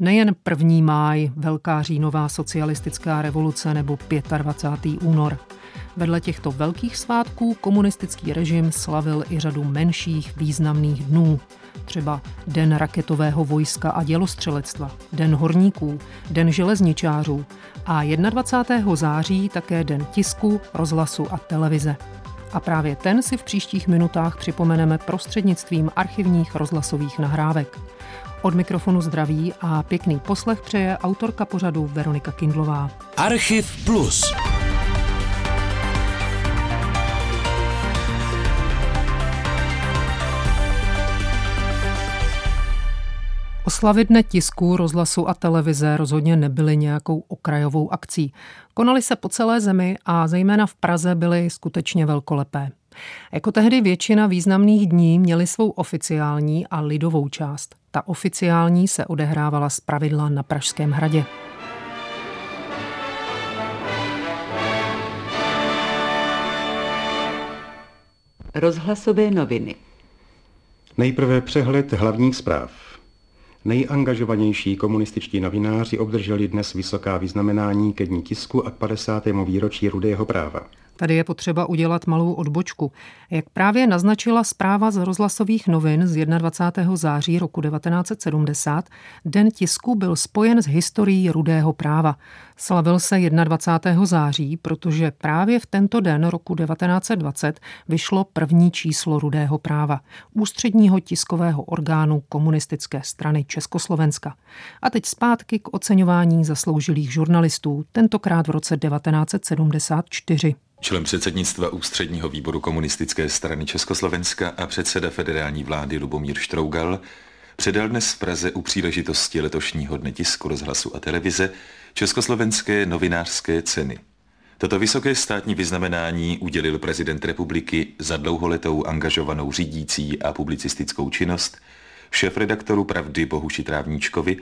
Nejen 1. máj, Velká říjnová socialistická revoluce nebo 25. únor. Vedle těchto velkých svátků komunistický režim slavil i řadu menších významných dnů. Třeba Den raketového vojska a dělostřelectva, Den horníků, Den železničářů a 21. září také Den tisku, rozhlasu a televize. A právě ten si v příštích minutách připomeneme prostřednictvím archivních rozhlasových nahrávek. Od mikrofonu zdraví a pěkný poslech přeje autorka pořadu Veronika Kindlová. Archiv Plus. Oslavy dne tisku, rozhlasu a televize rozhodně nebyly nějakou okrajovou akcí. Konaly se po celé zemi a zejména v Praze byly skutečně velkolepé. Jako tehdy většina významných dní měly svou oficiální a lidovou část. Ta oficiální se odehrávala z pravidla na Pražském hradě. Rozhlasové noviny. Nejprve přehled hlavních zpráv. Nejangažovanější komunističtí novináři obdrželi dnes vysoká vyznamenání ke dní tisku a k 50. výročí rudého práva. Tady je potřeba udělat malou odbočku. Jak právě naznačila zpráva z rozhlasových novin z 21. září roku 1970, Den tisku byl spojen s historií rudého práva. Slavil se 21. září, protože právě v tento den roku 1920 vyšlo první číslo rudého práva, ústředního tiskového orgánu komunistické strany Československa. A teď zpátky k oceňování zasloužilých žurnalistů, tentokrát v roce 1974 člen předsednictva ústředního výboru komunistické strany Československa a předseda federální vlády Lubomír Štrougal, předal dnes v Praze u příležitosti letošního dne tisku rozhlasu a televize Československé novinářské ceny. Toto vysoké státní vyznamenání udělil prezident republiky za dlouholetou angažovanou řídící a publicistickou činnost šéf-redaktoru Pravdy Bohuši Trávníčkovi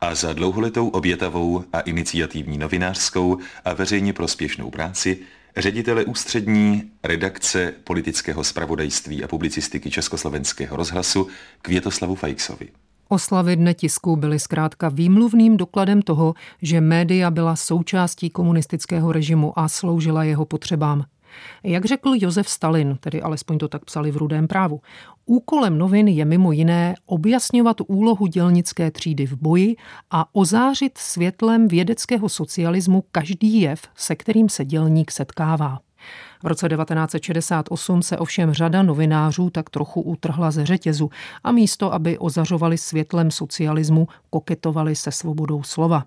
a za dlouholetou obětavou a iniciativní novinářskou a veřejně prospěšnou práci ředitele ústřední redakce politického spravodajství a publicistiky Československého rozhlasu Květoslavu Fajksovi. Oslavy dne tisku byly zkrátka výmluvným dokladem toho, že média byla součástí komunistického režimu a sloužila jeho potřebám. Jak řekl Josef Stalin, tedy alespoň to tak psali v Rudém právu, úkolem novin je mimo jiné objasňovat úlohu dělnické třídy v boji a ozářit světlem vědeckého socialismu každý jev, se kterým se dělník setkává. V roce 1968 se ovšem řada novinářů tak trochu utrhla ze řetězu a místo, aby ozařovali světlem socialismu, koketovali se svobodou slova.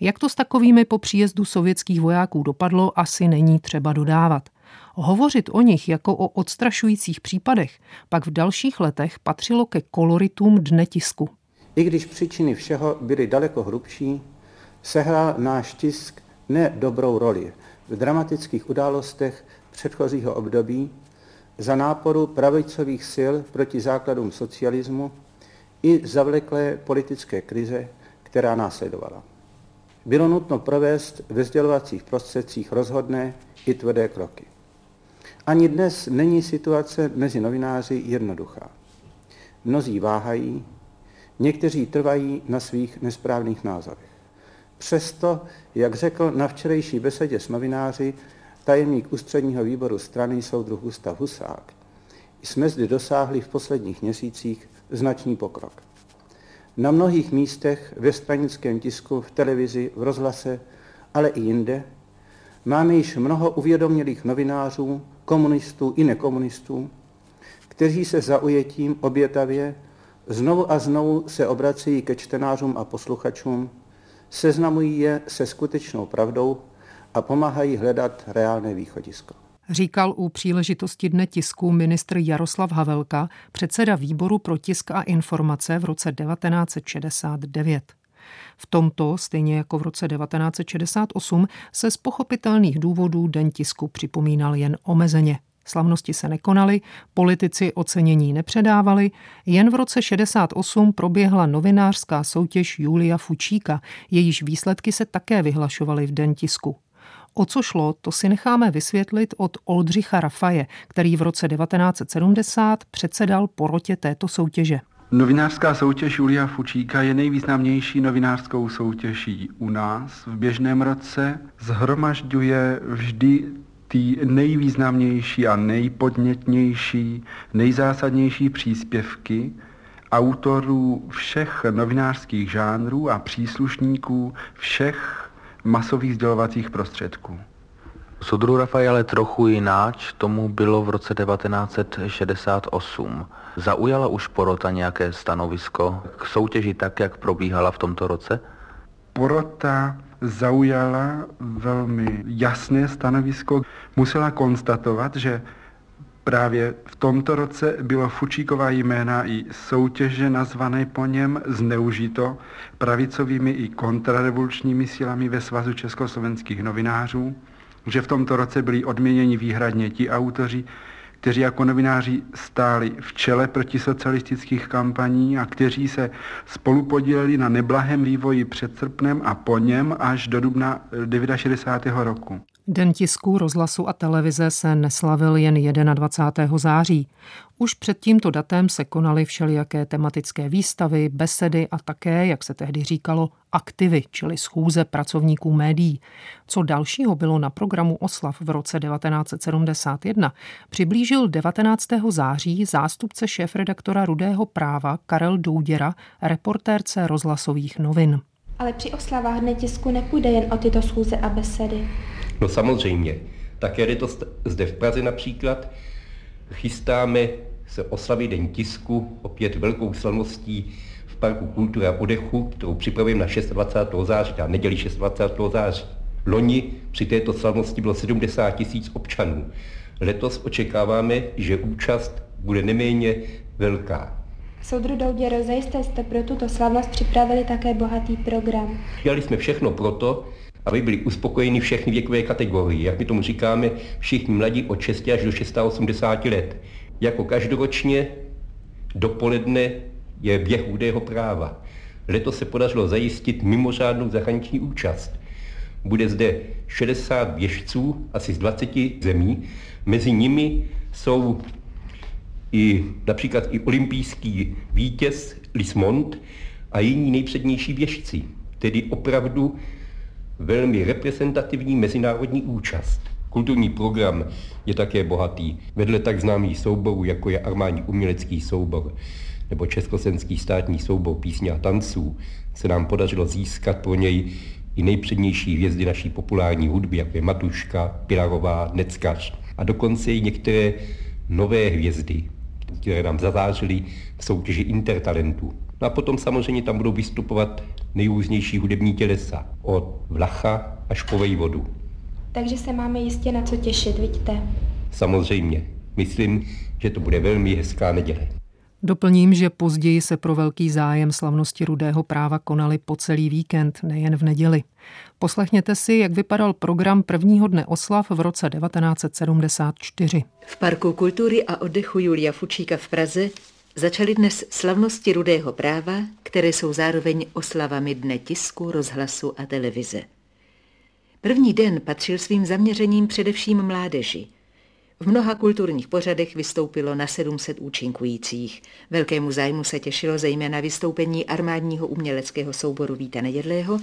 Jak to s takovými po příjezdu sovětských vojáků dopadlo, asi není třeba dodávat. Hovořit o nich jako o odstrašujících případech pak v dalších letech patřilo ke koloritům dne tisku. I když příčiny všeho byly daleko hrubší, sehrál náš tisk nedobrou roli v dramatických událostech předchozího období za náporu pravicových sil proti základům socialismu i zavleklé politické krize, která následovala. Bylo nutno provést ve sdělovacích prostředcích rozhodné i tvrdé kroky. Ani dnes není situace mezi novináři jednoduchá. Mnozí váhají, někteří trvají na svých nesprávných názorech. Přesto, jak řekl na včerejší besedě s novináři tajemník ústředního výboru strany soudruh Gustav Husák, jsme zde dosáhli v posledních měsících značný pokrok. Na mnohých místech ve stranickém tisku, v televizi, v rozhlase, ale i jinde máme již mnoho uvědomělých novinářů, komunistů i nekomunistů, kteří se zaujetím obětavě znovu a znovu se obracejí ke čtenářům a posluchačům, seznamují je se skutečnou pravdou a pomáhají hledat reálné východisko. Říkal u příležitosti dne tisku ministr Jaroslav Havelka, předseda výboru pro tisk a informace v roce 1969. V tomto, stejně jako v roce 1968, se z pochopitelných důvodů Den tisku připomínal jen omezeně. Slavnosti se nekonaly, politici ocenění nepředávali, jen v roce 68 proběhla novinářská soutěž Julia Fučíka, jejíž výsledky se také vyhlašovaly v Den tisku. O co šlo, to si necháme vysvětlit od Oldřicha Rafaje, který v roce 1970 předsedal porotě této soutěže. Novinářská soutěž Julia Fučíka je nejvýznamnější novinářskou soutěží u nás. V běžném roce zhromažďuje vždy ty nejvýznamnější a nejpodnětnější, nejzásadnější příspěvky autorů všech novinářských žánrů a příslušníků všech masových sdělovacích prostředků. Sudru Rafaele trochu jináč tomu bylo v roce 1968. Zaujala už porota nějaké stanovisko k soutěži tak, jak probíhala v tomto roce? Porota zaujala velmi jasné stanovisko. Musela konstatovat, že Právě v tomto roce bylo Fučíková jména i soutěže nazvané po něm zneužito pravicovými i kontrarevolučními silami ve Svazu československých novinářů, že v tomto roce byli odměněni výhradně ti autoři, kteří jako novináři stáli v čele protisocialistických kampaní a kteří se spolu podíleli na neblahém vývoji před srpnem a po něm až do dubna 69. roku. Den tisku, rozhlasu a televize se neslavil jen 21. září. Už před tímto datem se konaly všelijaké tematické výstavy, besedy a také, jak se tehdy říkalo, aktivy, čili schůze pracovníků médií. Co dalšího bylo na programu oslav v roce 1971, přiblížil 19. září zástupce šéfredaktora Rudého práva Karel Douděra reportérce rozhlasových novin. Ale při oslavách dne tisku nepůjde jen o tyto schůze a besedy. No samozřejmě. Tak je to zde v Praze například. Chystáme se oslavit Den tisku, opět velkou slavností v Parku kultury a odechu, kterou připravujeme na 26. září, a neděli 26. září. Loni při této slavnosti bylo 70 tisíc občanů. Letos očekáváme, že účast bude neméně velká. Soudru Douděro, zajisté jste pro tuto slavnost připravili také bohatý program. Dělali jsme všechno proto, aby byly uspokojeny všechny věkové kategorie, jak my tomu říkáme, všichni mladí od 6 až do 680 let. Jako každoročně dopoledne je běh údého práva. Letos se podařilo zajistit mimořádnou zahraniční účast. Bude zde 60 běžců, asi z 20 zemí. Mezi nimi jsou i například i olympijský vítěz Lismont a jiní nejpřednější běžci. Tedy opravdu velmi reprezentativní mezinárodní účast. Kulturní program je také bohatý. Vedle tak známých souborů, jako je armádní umělecký soubor nebo Československý státní soubor písně a tanců, se nám podařilo získat pro něj i nejpřednější hvězdy naší populární hudby, jako je Matuška, Pilarová, Neckař a dokonce i některé nové hvězdy, které nám zazářily v soutěži intertalentů. No a potom samozřejmě tam budou vystupovat nejrůznější hudební tělesa, od Vlacha až po Vejvodu. Takže se máme jistě na co těšit, vidíte? Samozřejmě. Myslím, že to bude velmi hezká neděle. Doplním, že později se pro velký zájem slavnosti rudého práva konaly po celý víkend, nejen v neděli. Poslechněte si, jak vypadal program prvního dne oslav v roce 1974. V Parku kultury a oddechu Julia Fučíka v Praze Začaly dnes slavnosti rudého práva, které jsou zároveň oslavami dne tisku, rozhlasu a televize. První den patřil svým zaměřením především mládeži. V mnoha kulturních pořadech vystoupilo na 700 účinkujících. Velkému zájmu se těšilo zejména vystoupení armádního uměleckého souboru Víta Nejedlého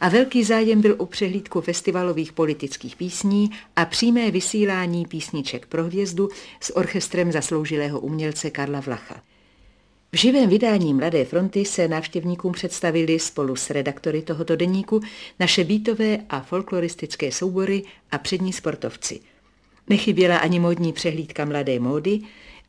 a velký zájem byl o přehlídku festivalových politických písní a přímé vysílání písniček pro hvězdu s orchestrem zasloužilého umělce Karla Vlacha. V živém vydání Mladé fronty se návštěvníkům představili spolu s redaktory tohoto deníku naše bítové a folkloristické soubory a přední sportovci. Nechyběla ani módní přehlídka mladé módy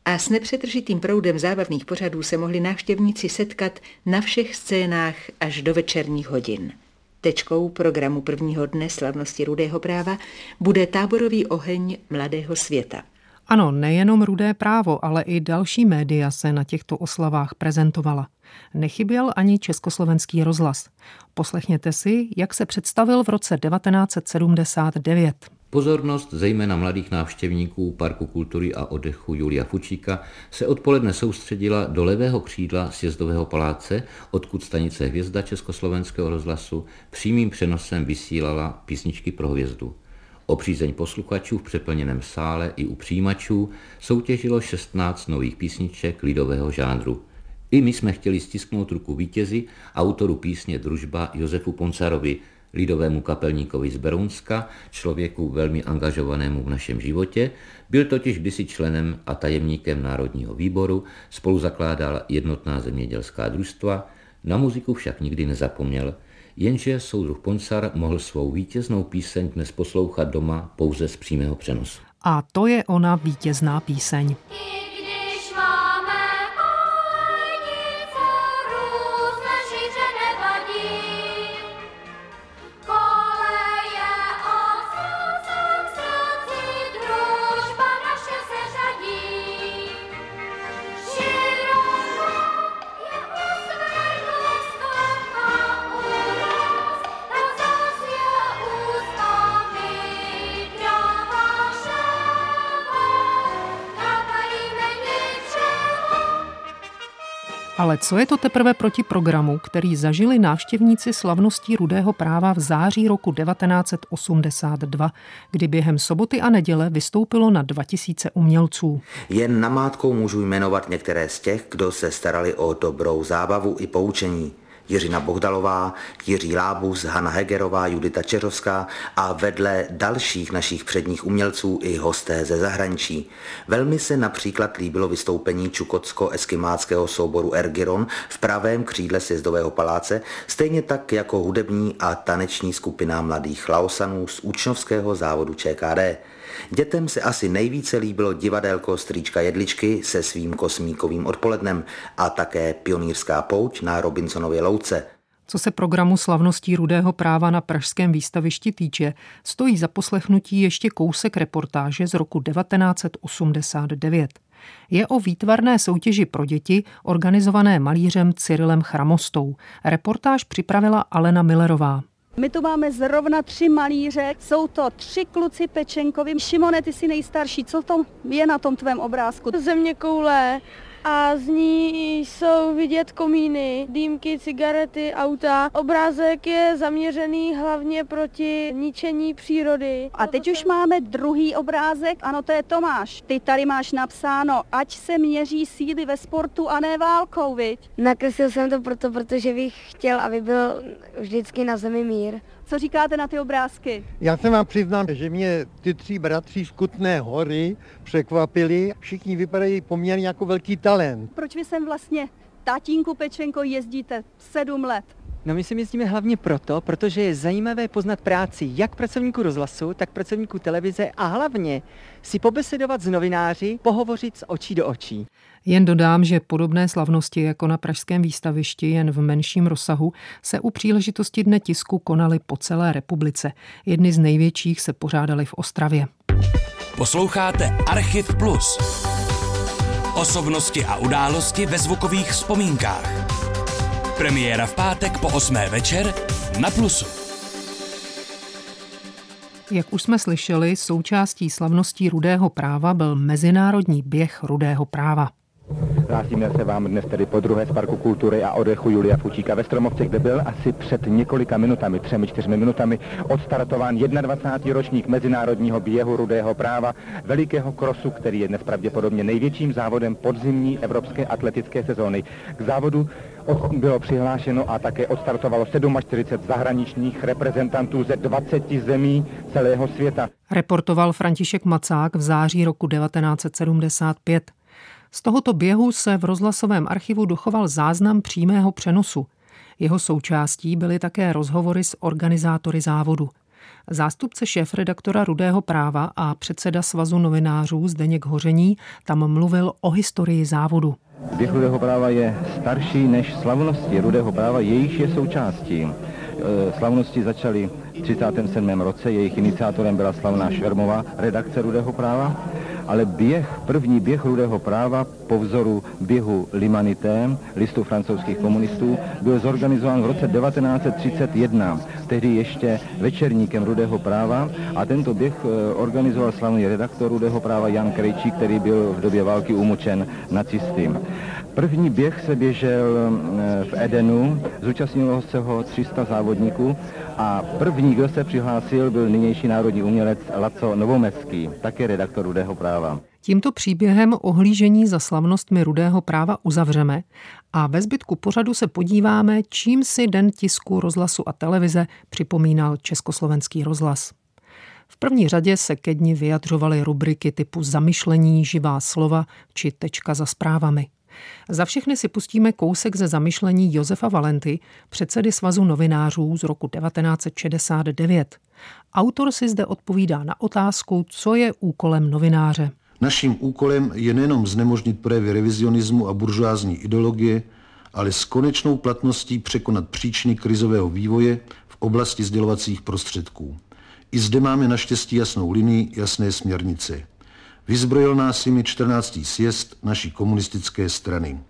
a s nepřetržitým proudem zábavných pořadů se mohli návštěvníci setkat na všech scénách až do večerních hodin. Tečkou programu prvního dne slavnosti Rudého práva bude táborový oheň mladého světa. Ano, nejenom Rudé právo, ale i další média se na těchto oslavách prezentovala. Nechyběl ani československý rozhlas. Poslechněte si, jak se představil v roce 1979. Pozornost zejména mladých návštěvníků Parku kultury a oddechu Julia Fučíka se odpoledne soustředila do levého křídla sjezdového paláce, odkud stanice Hvězda Československého rozhlasu přímým přenosem vysílala písničky pro hvězdu. O přízeň posluchačů v přeplněném sále i u přijímačů soutěžilo 16 nových písniček lidového žánru. I my jsme chtěli stisknout ruku vítězi, autoru písně Družba Josefu Poncarovi, lidovému kapelníkovi z Berounska, člověku velmi angažovanému v našem životě, byl totiž kdysi členem a tajemníkem Národního výboru, spolu zakládal jednotná zemědělská družstva, na muziku však nikdy nezapomněl, jenže soudruh Poncar mohl svou vítěznou píseň dnes poslouchat doma pouze z přímého přenosu. A to je ona vítězná píseň. Ale co je to teprve proti programu, který zažili návštěvníci slavností rudého práva v září roku 1982, kdy během soboty a neděle vystoupilo na 2000 umělců? Jen namátkou můžu jmenovat některé z těch, kdo se starali o dobrou zábavu i poučení. Jiřina Bohdalová, Jiří Lábus, Hanna Hegerová, Judita Čeřovská a vedle dalších našich předních umělců i hosté ze zahraničí. Velmi se například líbilo vystoupení čukotsko-eskimáckého souboru Ergiron v pravém křídle sjezdového paláce, stejně tak jako hudební a taneční skupina mladých Laosanů z učňovského závodu ČKD. Dětem se asi nejvíce líbilo divadélko Strýčka Jedličky se svým kosmíkovým odpolednem a také pionýrská pouť na Robinsonově louce. Co se programu slavností rudého práva na pražském výstavišti týče, stojí za poslechnutí ještě kousek reportáže z roku 1989. Je o výtvarné soutěži pro děti, organizované malířem Cyrilem Chramostou. Reportáž připravila Alena Millerová. My tu máme zrovna tři malíře, jsou to tři kluci Pečenkovi. Šimone, ty jsi nejstarší, co to je na tom tvém obrázku? Země koule, a z ní jsou vidět komíny, dýmky, cigarety, auta. Obrázek je zaměřený hlavně proti ničení přírody. A teď už máme druhý obrázek, ano, to je Tomáš. Ty tady máš napsáno, ať se měří síly ve sportu a ne válkou, viď? Nakreslil jsem to proto, protože bych chtěl, aby byl vždycky na zemi mír. Co říkáte na ty obrázky? Já se vám přiznám, že mě ty tři bratři z Kutné hory překvapili. Všichni vypadají poměrně jako velký talent. Proč vy sem vlastně, tatínku Pečenko, jezdíte sedm let? No my si jezdíme hlavně proto, protože je zajímavé poznat práci jak pracovníků rozhlasu, tak pracovníků televize a hlavně si pobesedovat s novináři, pohovořit z očí do očí. Jen dodám, že podobné slavnosti jako na pražském výstavišti jen v menším rozsahu se u příležitosti Dne tisku konaly po celé republice. Jedny z největších se pořádaly v Ostravě. Posloucháte Archiv Plus. Osobnosti a události ve zvukových vzpomínkách. Premiéra v pátek po 8. večer na Plusu. Jak už jsme slyšeli, součástí slavností rudého práva byl Mezinárodní běh rudého práva. Vrátíme se vám dnes tedy po druhé z Parku kultury a odechu Julia Fučíka ve Stromovce, kde byl asi před několika minutami, třemi, čtyřmi minutami, odstartován 21. ročník Mezinárodního běhu rudého práva, velikého krosu, který je dnes pravděpodobně největším závodem podzimní evropské atletické sezóny. K závodu bylo přihlášeno a také odstartovalo 47 zahraničních reprezentantů ze 20 zemí celého světa. Reportoval František Macák v září roku 1975. Z tohoto běhu se v rozhlasovém archivu dochoval záznam přímého přenosu. Jeho součástí byly také rozhovory s organizátory závodu. Zástupce šéf-redaktora Rudého práva a předseda Svazu novinářů Zdeněk Hoření tam mluvil o historii závodu. Běh Rudého práva je starší než slavnosti Rudého práva, jejíž je součástí. E, slavnosti začaly v 37. roce, jejich iniciátorem byla slavná Šermová, redakce Rudého práva ale běh, první běh rudého práva po vzoru běhu Limanité, listu francouzských komunistů, byl zorganizován v roce 1931, tehdy ještě večerníkem rudého práva a tento běh eh, organizoval slavný redaktor rudého práva Jan Krejčí, který byl v době války umučen nacisty. První běh se běžel eh, v Edenu, zúčastnilo se ho 300 závodníků a první, kdo se přihlásil, byl nynější národní umělec Laco Novomeský, také redaktor Rudého práva. Tímto příběhem ohlížení za slavnostmi rudého práva uzavřeme a ve zbytku pořadu se podíváme, čím si Den tisku, rozhlasu a televize připomínal Československý rozhlas. V první řadě se ke dni vyjadřovaly rubriky typu zamyšlení, živá slova či tečka za zprávami. Za všechny si pustíme kousek ze zamyšlení Josefa Valenty, předsedy Svazu novinářů z roku 1969. Autor si zde odpovídá na otázku, co je úkolem novináře. Naším úkolem je nejenom znemožnit projevy revizionismu a buržoázní ideologie, ale s konečnou platností překonat příčiny krizového vývoje v oblasti sdělovacích prostředků. I zde máme naštěstí jasnou linii, jasné směrnice. Vyzbrojil nás jimi 14. sjezd naší komunistické strany.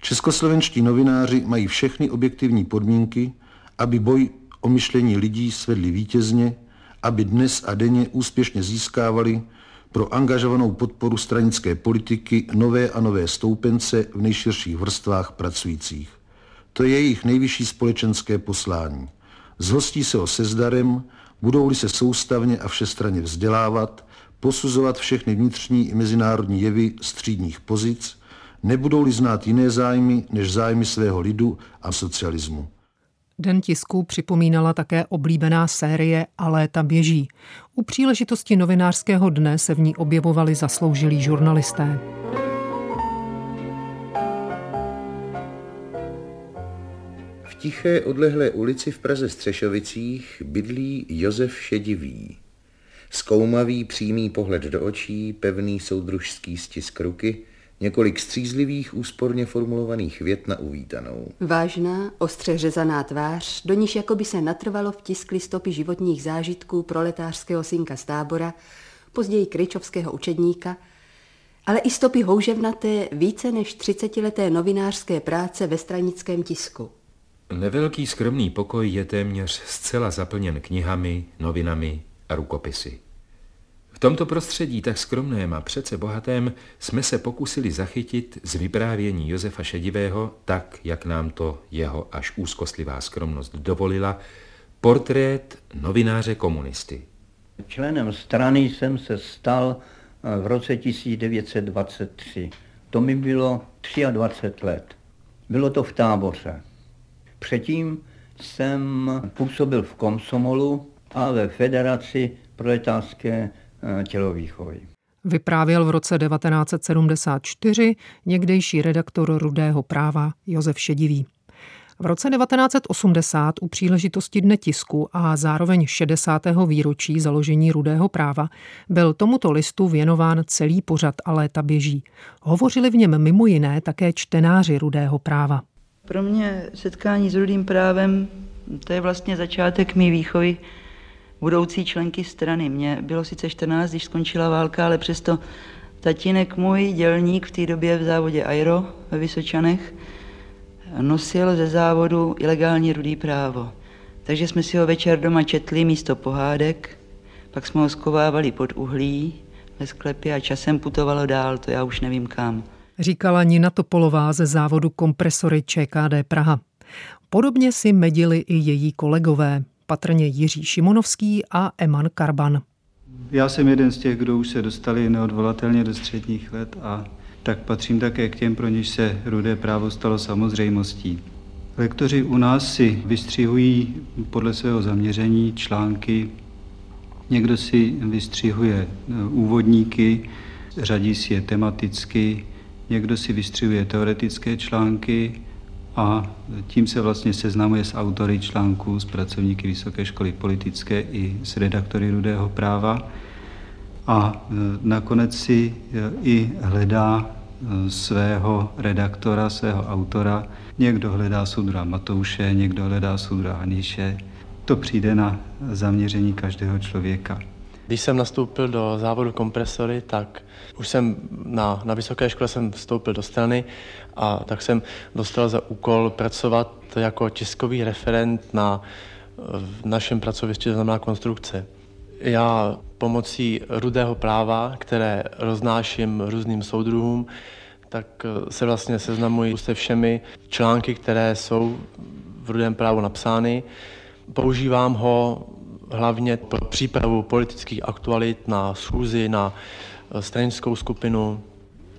Českoslovenští novináři mají všechny objektivní podmínky, aby boj o myšlení lidí svedli vítězně, aby dnes a denně úspěšně získávali pro angažovanou podporu stranické politiky nové a nové stoupence v nejširších vrstvách pracujících. To je jejich nejvyšší společenské poslání. Zhostí se ho se zdarem, budou-li se soustavně a všestranně vzdělávat, posuzovat všechny vnitřní i mezinárodní jevy střídních pozic, nebudou-li znát jiné zájmy než zájmy svého lidu a socialismu. Den tisku připomínala také oblíbená série A léta běží. U příležitosti novinářského dne se v ní objevovali zasloužilí žurnalisté. V tiché odlehlé ulici v Praze Střešovicích bydlí Josef Šedivý. Zkoumavý přímý pohled do očí, pevný soudružský stisk ruky, několik střízlivých, úsporně formulovaných vět na uvítanou. Vážná, ostře řezaná tvář, do níž jakoby se natrvalo vtiskly stopy životních zážitků proletářského synka z tábora, později kryčovského učedníka, ale i stopy houževnaté více než třicetileté novinářské práce ve stranickém tisku. Nevelký skromný pokoj je téměř zcela zaplněn knihami, novinami a rukopisy. V tomto prostředí tak skromném a přece bohatém jsme se pokusili zachytit z vyprávění Josefa Šedivého, tak, jak nám to jeho až úzkostlivá skromnost dovolila, portrét novináře komunisty. Členem strany jsem se stal v roce 1923. To mi bylo 23 let. Bylo to v táboře. Předtím jsem působil v Komsomolu a ve Federaci proletářské eh, tělovýchovy. Vyprávěl v roce 1974 někdejší redaktor Rudého práva Josef Šedivý. V roce 1980 u příležitosti Dne tisku a zároveň 60. výročí založení Rudého práva byl tomuto listu věnován celý pořad a léta běží. Hovořili v něm mimo jiné také čtenáři Rudého práva. Pro mě setkání s Rudým právem to je vlastně začátek mý výchovy budoucí členky strany. Mně bylo sice 14, když skončila válka, ale přesto tatínek můj, dělník v té době v závodě Aero ve Vysočanech, nosil ze závodu ilegální rudý právo. Takže jsme si ho večer doma četli místo pohádek, pak jsme ho skovávali pod uhlí ve sklepě a časem putovalo dál, to já už nevím kam. Říkala Nina Topolová ze závodu kompresory ČKD Praha. Podobně si medili i její kolegové patrně Jiří Šimonovský a Eman Karban. Já jsem jeden z těch, kdo už se dostali neodvolatelně do středních let a tak patřím také k těm, pro něž se rudé právo stalo samozřejmostí. Lektoři u nás si vystřihují podle svého zaměření články, někdo si vystřihuje e, úvodníky, řadí si je tematicky, někdo si vystřihuje teoretické články, a tím se vlastně seznamuje s autory článků, s pracovníky Vysoké školy politické i s redaktory Rudého práva a e, nakonec si e, i hledá e, svého redaktora, svého autora. Někdo hledá Sudra Matouše, někdo hledá Sudra Aniše. To přijde na zaměření každého člověka. Když jsem nastoupil do závodu kompresory, tak už jsem na, na vysoké škole jsem vstoupil do strany a tak jsem dostal za úkol pracovat jako tiskový referent na v našem pracovišti, to znamená konstrukce. Já pomocí rudého práva, které roznáším různým soudruhům, tak se vlastně seznamuji se všemi články, které jsou v rudém právu napsány. Používám ho hlavně pro přípravu politických aktualit na schůzi, na stranickou skupinu,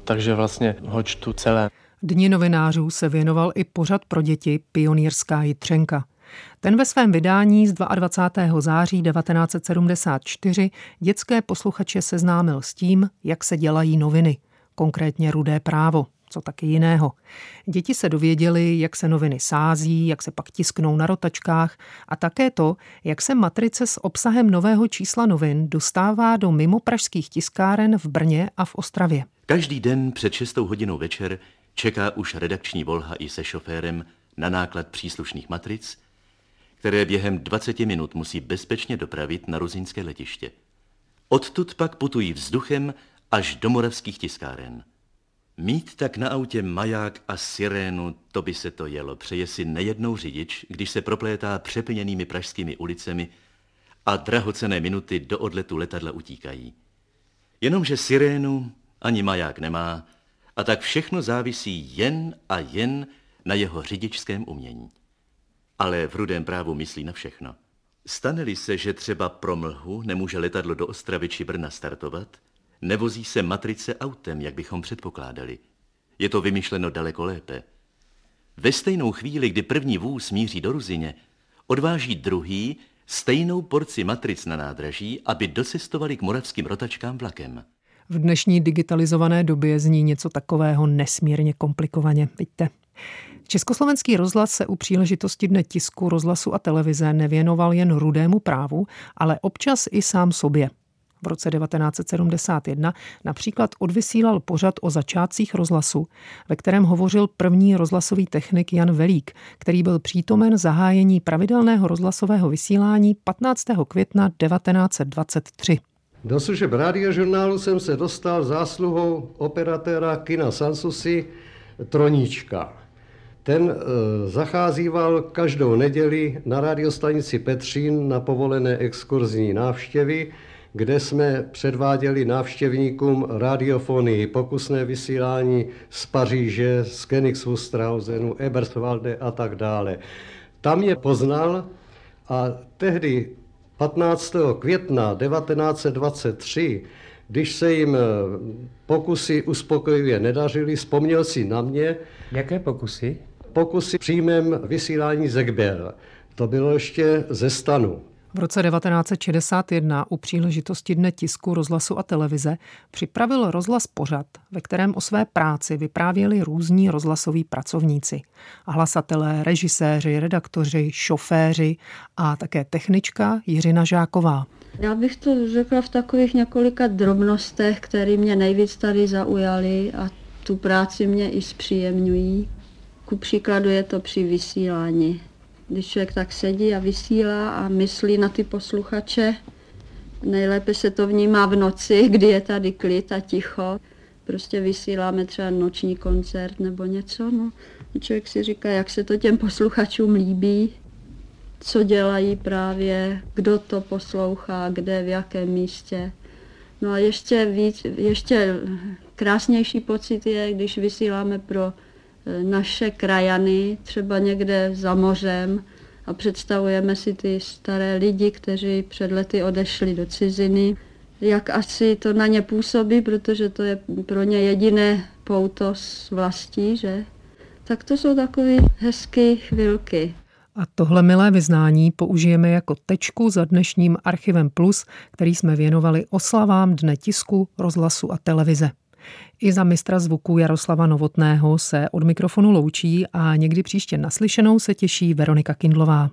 takže vlastně ho čtu celé. Dni novinářů se věnoval i pořad pro děti Pionýrská jitřenka. Ten ve svém vydání z 22. září 1974 dětské posluchače seznámil s tím, jak se dělají noviny, konkrétně Rudé právo, co taky jiného. Děti se dověděly, jak se noviny sází, jak se pak tisknou na rotačkách a také to, jak se matrice s obsahem nového čísla novin dostává do mimopražských tiskáren v Brně a v Ostravě. Každý den před 6 hodinou večer čeká už redakční volha i se šoférem na náklad příslušných matric, které během 20 minut musí bezpečně dopravit na ruzínské letiště. Odtud pak putují vzduchem až do moravských tiskáren. Mít tak na autě maják a sirénu, to by se to jelo. Přeje si nejednou řidič, když se proplétá přeplněnými pražskými ulicemi a drahocené minuty do odletu letadla utíkají. Jenomže sirénu ani maják nemá a tak všechno závisí jen a jen na jeho řidičském umění. Ale v rudém právu myslí na všechno. Stane-li se, že třeba pro mlhu nemůže letadlo do Ostravy či Brna startovat, nevozí se matrice autem, jak bychom předpokládali. Je to vymyšleno daleko lépe. Ve stejnou chvíli, kdy první vůz míří do Ruzině, odváží druhý stejnou porci matric na nádraží, aby docestovali k moravským rotačkám vlakem. V dnešní digitalizované době zní něco takového nesmírně komplikovaně, vidíte. Československý rozhlas se u příležitosti dne tisku, rozhlasu a televize nevěnoval jen rudému právu, ale občas i sám sobě. V roce 1971 například odvysílal pořad o začátcích rozhlasu, ve kterém hovořil první rozhlasový technik Jan Velík, který byl přítomen zahájení pravidelného rozhlasového vysílání 15. května 1923. Do služeb radiožurnálu jsem se dostal zásluhou operatéra kina Sansusi Troníčka. Ten e, zacházíval každou neděli na radiostanici Petřín na povolené exkurzní návštěvy, kde jsme předváděli návštěvníkům radiofonii, pokusné vysílání z Paříže, z Königswustrausenu, Eberswalde a tak dále. Tam je poznal a tehdy 15. května 1923, když se jim eh, pokusy uspokojivě nedařily, vzpomněl si na mě. Jaké pokusy? Pokusy příjmem vysílání Zegbel. To bylo ještě ze stanu. V roce 1961 u příležitosti Dne tisku, rozhlasu a televize připravil rozhlas pořad, ve kterém o své práci vyprávěli různí rozhlasoví pracovníci. Hlasatelé, režiséři, redaktoři, šoféři a také technička Jiřina Žáková. Já bych to řekla v takových několika drobnostech, které mě nejvíc tady zaujaly a tu práci mě i zpříjemňují. Ku příkladu je to při vysílání když člověk tak sedí a vysílá a myslí na ty posluchače. Nejlépe se to vnímá v noci, kdy je tady klid a ticho. Prostě vysíláme třeba noční koncert nebo něco. No. Člověk si říká, jak se to těm posluchačům líbí, co dělají právě, kdo to poslouchá, kde, v jakém místě. No a ještě víc, ještě krásnější pocit je, když vysíláme pro naše krajany, třeba někde za mořem a představujeme si ty staré lidi, kteří před lety odešli do ciziny, jak asi to na ně působí, protože to je pro ně jediné pouto s vlastí, že? Tak to jsou takové hezké chvilky. A tohle milé vyznání použijeme jako tečku za dnešním Archivem Plus, který jsme věnovali oslavám Dne tisku, rozhlasu a televize. I za mistra zvuku Jaroslava Novotného se od mikrofonu loučí a někdy příště naslyšenou se těší Veronika Kindlová.